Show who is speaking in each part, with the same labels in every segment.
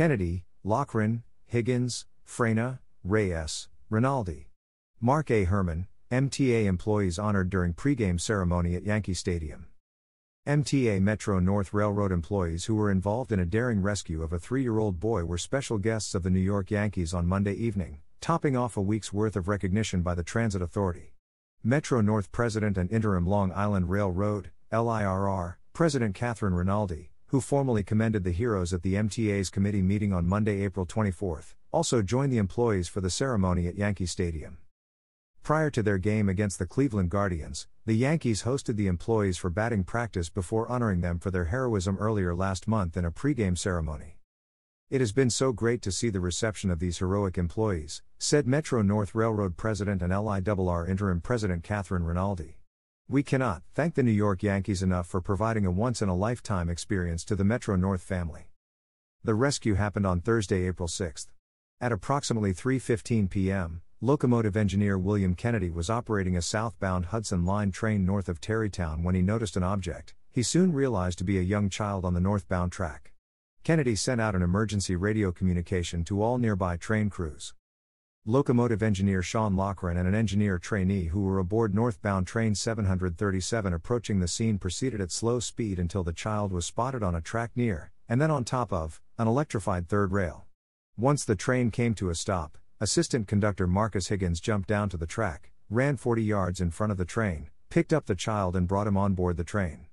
Speaker 1: Kennedy, Loughran, Higgins, Freyna, Reyes, Rinaldi. Marc A. Hermann, MTA employees honored during pregame ceremony at Yankee Stadium. MTA Metro North Railroad employees who were involved in a daring rescue of a three year old boy were special guests of the New York Yankees on Monday evening, topping off a week's worth of recognition by the Transit Authority. Metro North President and Interim Long Island Railroad, LIRR, President Catherine Rinaldi, who formally commended the heroes at the MTA's committee meeting on Monday, April 24, also joined the employees for the ceremony at Yankee Stadium. Prior to their game against the Cleveland Guardians, the Yankees hosted the employees for batting practice before honoring them for their heroism earlier last month in a pregame ceremony. It has been so great to see the reception of these heroic employees, said Metro North Railroad President and LIRR Interim President Catherine Rinaldi. We cannot thank the New York Yankees enough for providing a once in a lifetime experience to the Metro North family. The rescue happened on Thursday, April 6. At approximately 3:15 p.m., Locomotive engineer William Kennedy was operating a southbound Hudson Line train north of Tarrytown when he noticed an object, he soon realized to be a young child on the northbound track. Kennedy sent out an emergency radio communication to all nearby train crews. Locomotive engineer Sean Loughran and an engineer trainee who were aboard northbound train 737 approaching the scene proceeded at slow speed until the child was spotted on a track near, and then on top of, an electrified third rail. Once the train came to a stop, Assistant conductor Marcus Higgins jumped down to the track, ran 40 yards in front of the train, picked up the child and brought him on board the train.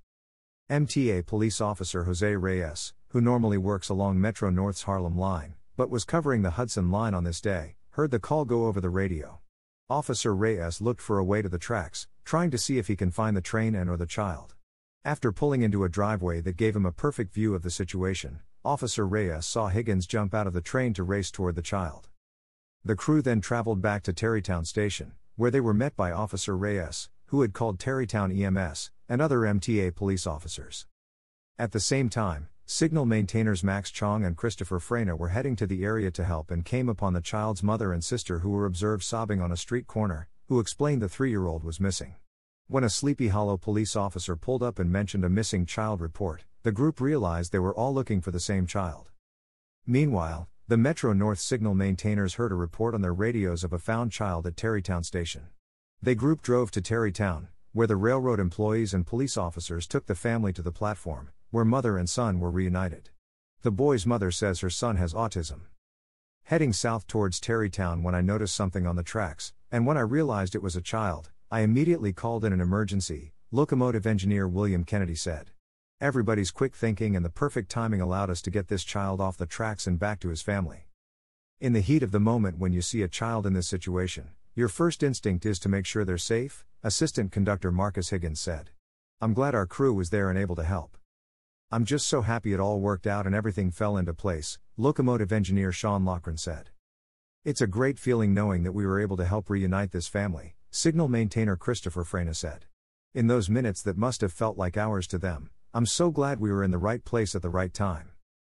Speaker 1: MTA police officer Jose Reyes, who normally works along Metro North's Harlem line, but was covering the Hudson line on this day, heard the call go over the radio. Officer Reyes looked for a way to the tracks, trying to see if he can find the train and or the child. After pulling into a driveway that gave him a perfect view of the situation, Officer Reyes saw Higgins jump out of the train to race toward the child. The crew then traveled back to Tarrytown Station, where they were met by Officer Reyes, who had called Tarrytown EMS, and other MTA police officers. At the same time, signal maintainers Max Chong and Christopher Freyna were heading to the area to help and came upon the child's mother and sister who were observed sobbing on a street corner, who explained the three year old was missing. When a Sleepy Hollow police officer pulled up and mentioned a missing child report, the group realized they were all looking for the same child. Meanwhile, the Metro North signal maintainers heard a report on their radios of a found child at Tarrytown Station. They group drove to Tarrytown, where the railroad employees and police officers took the family to the platform, where mother and son were reunited. The boy's mother says her son has autism. Heading south towards Tarrytown when I noticed something on the tracks, and when I realized it was a child, I immediately called in an emergency, locomotive engineer William Kennedy said. Everybody's quick thinking and the perfect timing allowed us to get this child off the tracks and back to his family. In the heat of the moment when you see a child in this situation, your first instinct is to make sure they're safe, Assistant Conductor Marcus Higgins said. I'm glad our crew was there and able to help. I'm just so happy it all worked out and everything fell into place, locomotive engineer Sean Loughran said. It's a great feeling knowing that we were able to help reunite this family, signal maintainer Christopher Freyna said. In those minutes that must have felt like hours to them, I'm so glad we were in the right place at the right time.